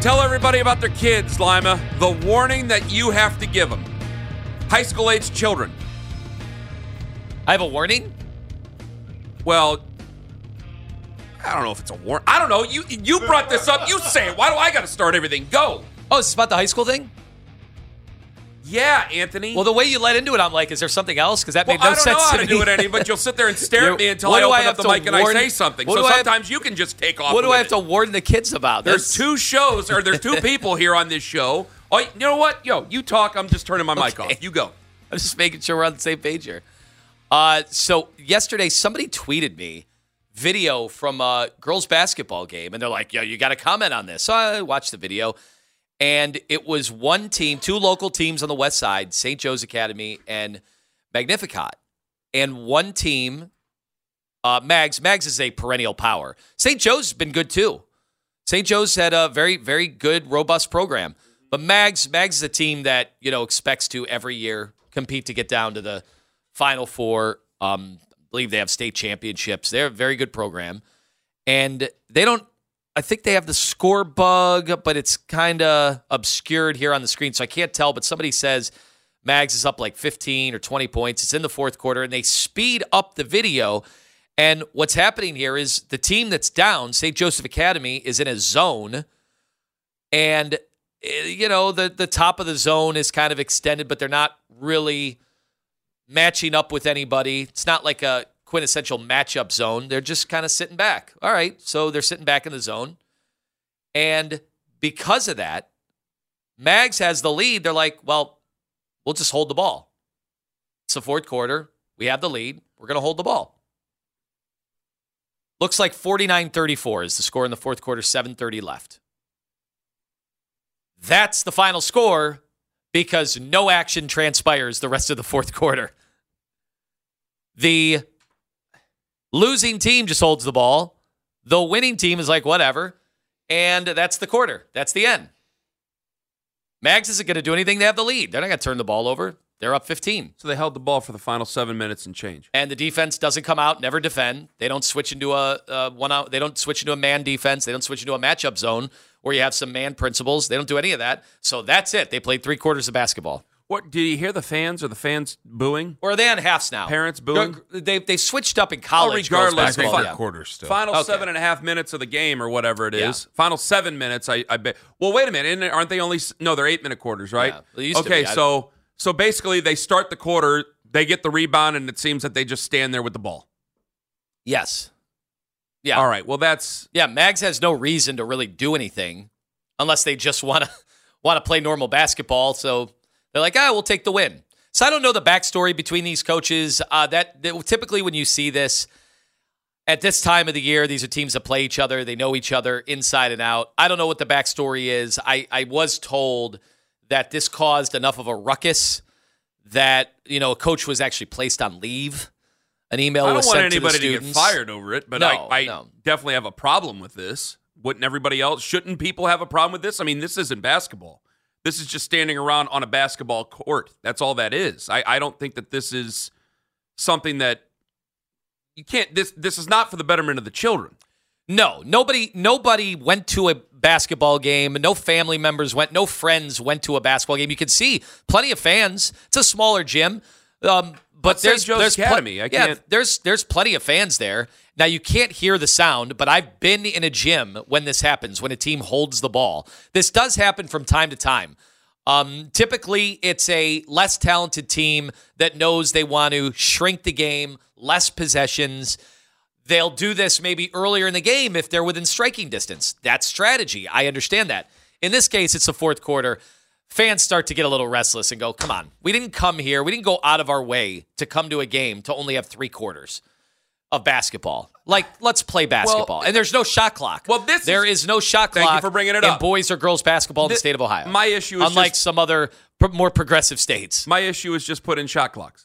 Tell everybody about their kids, Lima. The warning that you have to give them. High school age children. I have a warning? Well, I don't know if it's a warning. I don't know. You you brought this up. You say it. Why do I got to start everything? Go. Oh, this is about the high school thing? Yeah, Anthony. Well, the way you led into it, I'm like, is there something else? Because that Well, made no sense. I don't sense know how to to do it any, but you'll sit there and stare at me until what I open I up the mic and I say something. So I have- sometimes you can just take off. What do I have it. to warn the kids about? There's two shows, or there's two people here on this show. Oh, you know what? Yo, you talk. I'm just turning my mic Okay. off. You go. I'm just making sure we're on the same page here. Uh, so yesterday, somebody tweeted me video from a girls' basketball game, and they're like, "Yo, you got to comment on this." So I watched the video, and it was one team, two local teams on the west side, St. Joe's Academy and Magnificat, and one team, uh, Mags. Mags is a perennial power. St. Joe's has been good too. St. Joe's had a very, very good, robust program. But Mags, Mags is a team that you know expects to every year compete to get down to the Final Four. Um, I believe they have state championships. They're a very good program, and they don't. I think they have the score bug, but it's kind of obscured here on the screen, so I can't tell. But somebody says Mags is up like 15 or 20 points. It's in the fourth quarter, and they speed up the video. And what's happening here is the team that's down, St. Joseph Academy, is in a zone, and eh, you know the the top of the zone is kind of extended, but they're not really matching up with anybody. It's not like a quintessential matchup zone. They're just kind of sitting back. All right, so they're sitting back in the zone, and because of that, Mags has the lead. They're like, well, we'll just hold the ball. It's the fourth quarter. We have the lead. We're going to hold the ball. Looks like 49 34 is the score in the fourth quarter, 7.30 left. That's the final score because no action transpires the rest of the fourth quarter. The losing team just holds the ball. The winning team is like, whatever. And that's the quarter. That's the end. Mags isn't going to do anything. They have the lead. They're not going to turn the ball over. They're up 15. So they held the ball for the final seven minutes and change. And the defense doesn't come out, never defend. They don't switch into a, a one out. They don't switch into a man defense. They don't switch into a matchup zone where you have some man principles. They don't do any of that. So that's it. They played three quarters of basketball. What did you hear the fans or the fans booing? Or are they on halves now? Parents booing? They they switched up in college. Oh, regardless, girls they basketball. Yeah. quarters still. Final Okay. seven and a half minutes of the game or whatever it is. Yeah. Final seven minutes, I, I bet. Well, wait a minute. Isn't it- aren't they only? No, they're eight minute quarters, right? Yeah, they used to okay, be. So so basically they start the quarter, they get the rebound, and it seems that they just stand there with the ball. Yes. Yeah. All right. Well, that's Yeah. Mags has no reason to really do anything unless they just want to want to play normal basketball. So they're like, ah, we'll take the win. So I don't know the backstory between these coaches. Uh, that, that typically when you see this at this time of the year, these are teams that play each other. They know each other inside and out. I don't know what the backstory is. I, I was told that this caused enough of a ruckus that you know a coach was actually placed on leave. An email I don't want anybody to to, get fired over it, but No, I, I no. definitely have a problem with this. Wouldn't everybody else? Shouldn't people have a problem with this? I mean, this isn't basketball. This is just standing around on a basketball court. That's all that is. I, I don't think that this is something that you can't. This this is not for the betterment of the children. No, nobody nobody went to a basketball game. No family members went. No friends went to a basketball game. You can see plenty of fans. It's a smaller gym, um, but St. there's Joe's there's pl- I yeah, can't- there's there's plenty of fans there. Now you can't hear the sound, but I've been in a gym when this happens when a team holds the ball. This does happen from time to time. Um, typically, it's a less talented team that knows they want to shrink the game, less possessions. They'll do this maybe earlier in the game if they're within striking distance. That's strategy. I understand that. In this case, it's the fourth quarter. Fans start to get a little restless and go, come on, we didn't come here. We didn't go out of our way to come to a game to only have three quarters of basketball. Like, let's play basketball. and there's no shot clock. Well, this there is- is no shot clock. Thank you for bringing it in up. boys or girls basketball in the state of Ohio. my issue is unlike just- some other pr- more progressive states. My issue is just put in shot clocks.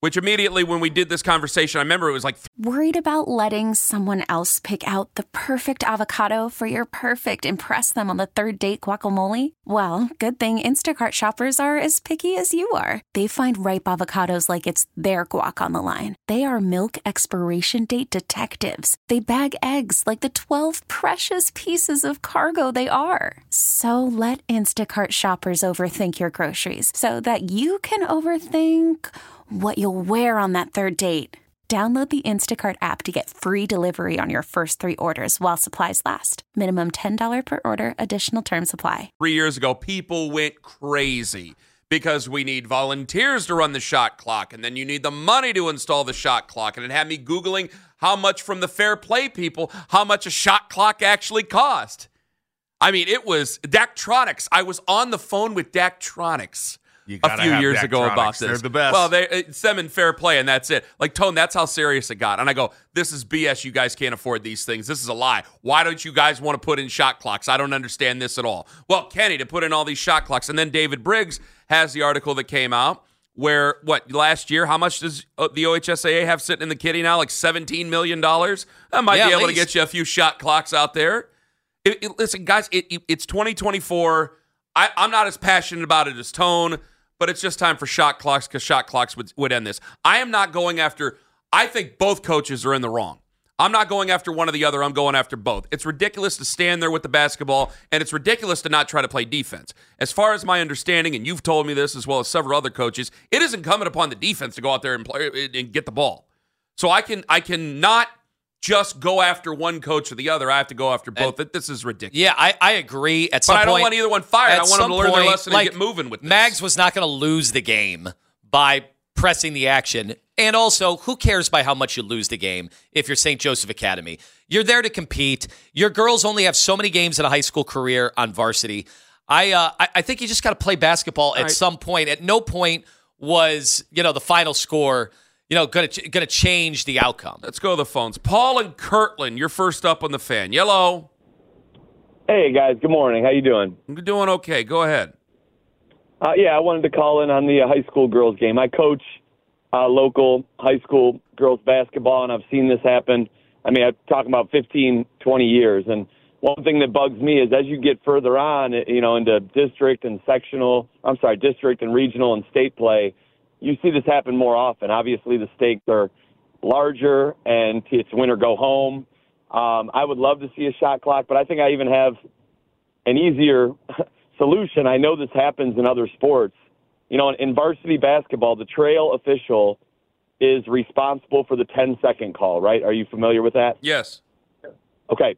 Which immediately, when we did this conversation, I remember it was like Worried about letting someone else pick out the perfect avocado for your perfect impress them on the third date guacamole? Well, good thing Instacart shoppers are as picky as you are. They find ripe avocados like it's their guac on the line. They are milk expiration date detectives. They bag eggs like the 12 precious pieces of cargo they are. So let Instacart shoppers overthink your groceries so that you can overthink what you'll wear on that third date. Download the Instacart app to get free delivery on your first three orders while supplies last. Minimum $10 per order, additional term supply. three years ago, people went crazy because we need volunteers to run the shot clock, and then you need the money to install the shot clock. And it had me Googling how much from the fair play people, how much a shot clock actually cost. I mean, it was Daktronics. I was on the phone with Daktronics You a few have years ago about this. They're the best. Well, they, it's them in fair play, and that's it. Like, Tone, that's how serious it got. And I go, this is BS. You guys can't afford these things. This is a lie. Why don't you guys want to put in shot clocks? I don't understand this at all. Well, Kenny, to put in all these shot clocks. And then David Briggs has the article that came out where, what, last year, how much does uh, the OHSAA have sitting in the kitty now? Like $17 million? That might Yeah, be at able to get you a few shot clocks out there. It- it- listen, guys, it, it- it's 2024. I, I'm not as passionate about it as Tone, but it's just time for shot clocks because shot clocks would, would end this. I am not going after, I think both coaches are in the wrong. I'm not going after one or the other. I'm going after both. It's ridiculous to stand there with the basketball, and it's ridiculous to not try to play defense. As far as my understanding, and you've told me this as well as several other coaches, it is incumbent upon the defense to go out there and play and get the ball. So I can I cannot just go after one coach or the other. I have to go after both. this is ridiculous. Yeah, I, I agree. At some But I don't point, want either one fired. I want them to learn their lesson like, and get moving with this. Mags was not going to lose the game by pressing the action. And also, who cares by how much you lose the game if you're St. Joseph Academy? You're there to compete. Your girls only have so many games in a high school career on varsity. I uh, I, I think you just got to play basketball at right. some point. At no point was you know the final score you know going to going to change the outcome. Let's go to the phones. Paul and Kirtland, you're first up on the fan. Yellow. Hey guys, good morning. How you doing? I'm doing okay. Go ahead. Uh, yeah, I wanted to call in on the uh, high school girls game. I coach uh, local high school girls basketball, and I've seen this happen. I mean, I'm talking about 15, 20 years. And one thing that bugs me is as you get further on, you know, into district and sectional, I'm sorry, district and regional and state play, you see this happen more often. Obviously, the stakes are larger, and it's win or go home. Um, I would love to see a shot clock, but I think I even have an easier solution. I know this happens in other sports. You know, in, in varsity basketball, the trail official is responsible for the 10 second call, right? Are you familiar with that? Yes. Okay.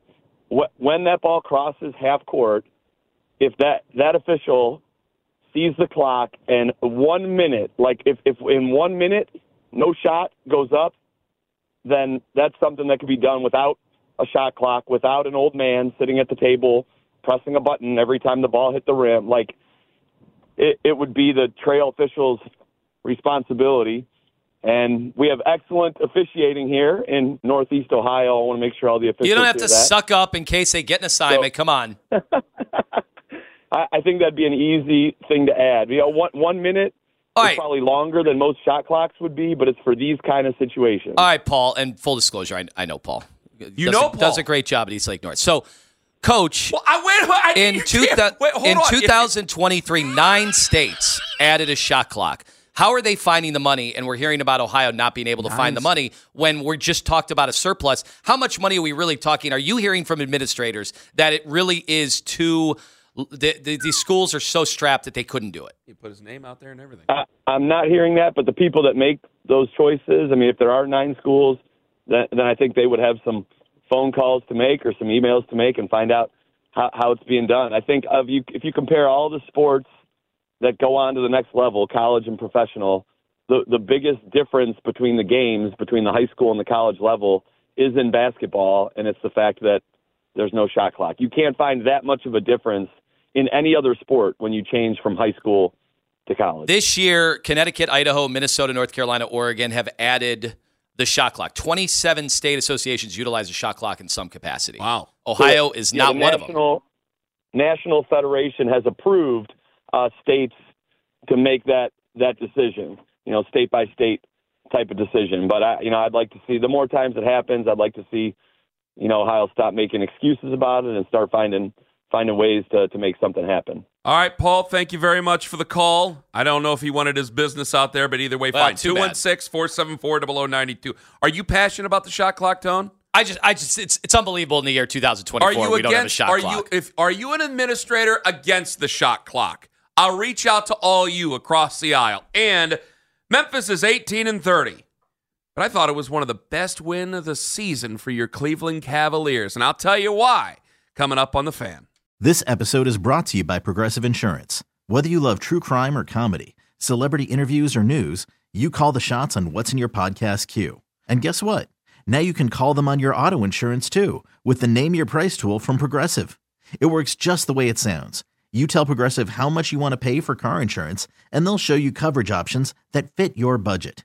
When that ball crosses half court, if that, that official sees the clock and one minute, like if, if in one minute no shot goes up, then that's something that could be done without a shot clock, without an old man sitting at the table pressing a button every time the ball hit the rim. Like it, it would be the trail official's responsibility. And we have excellent officiating here in Northeast Ohio. I want to make sure all the officials. You don't have to that. suck up in case they get an assignment. Come on. I, I think that'd be an easy thing to add. You know, one one minute All is right. probably longer than most shot clocks would be, but it's for these kind of situations. All right, Paul. And full disclosure, I, I know Paul. You does know a, does a great job at Eastlake North. So, Coach, Well, I wait. wait I, in two, can't- wait, in on. 2023, nine states added a shot clock. How are they finding the money? And we're hearing about Ohio not being able to find the money when we're just talked about a surplus. How much money are we really talking? Are you hearing from administrators that it really is too The, the, these schools are so strapped that they couldn't do it. He put his name out there and everything. I, I'm not hearing that, but the people that make those choices, I mean, if there are nine schools, then, then I think they would have some phone calls to make or some emails to make and find out how, how it's being done. I think of you if you compare all the sports that go on to the next level, college and professional, the the biggest difference between the games between the high school and the college level is in basketball, and it's the fact that there's no shot clock. You can't find that much of a difference in any other sport when you change from high school to college. This year, Connecticut, Idaho, Minnesota, North Carolina, Oregon have added the shot clock. 27 state associations utilize the shot clock in some capacity. Wow. Ohio is Yeah, not the one of them. national, National Federation has approved uh, states to make that that decision. You know, state by state type of decision. But I, you know, I'd like to see the more times it happens. I'd like to see, you know, Ohio will stop making excuses about it and start finding finding ways to to make something happen. All right, Paul, thank you very much for the call. I don't know if he wanted his business out there, but either way, Well, fine. too bad. 216 474 0092. Are you passionate about the shot clock, Tone? I just, I just, it's, it's unbelievable in the year 2024 Are you we don't have a against? shot Are clock. you if are you an administrator against the shot clock? I'll reach out to all you across the aisle. And Memphis is 18 and 30. But I thought it was one of the best win of the season for your Cleveland Cavaliers, and I'll tell you why. Coming up on the fan. This episode is brought to you by Progressive Insurance. Whether you love true crime or comedy, celebrity interviews or news, you call the shots on what's in your podcast queue. And guess what? Now you can call them on your auto insurance too with the Name Your Price tool from Progressive. It works just the way it sounds. You tell Progressive how much you want to pay for car insurance, and they'll show you coverage options that fit your budget.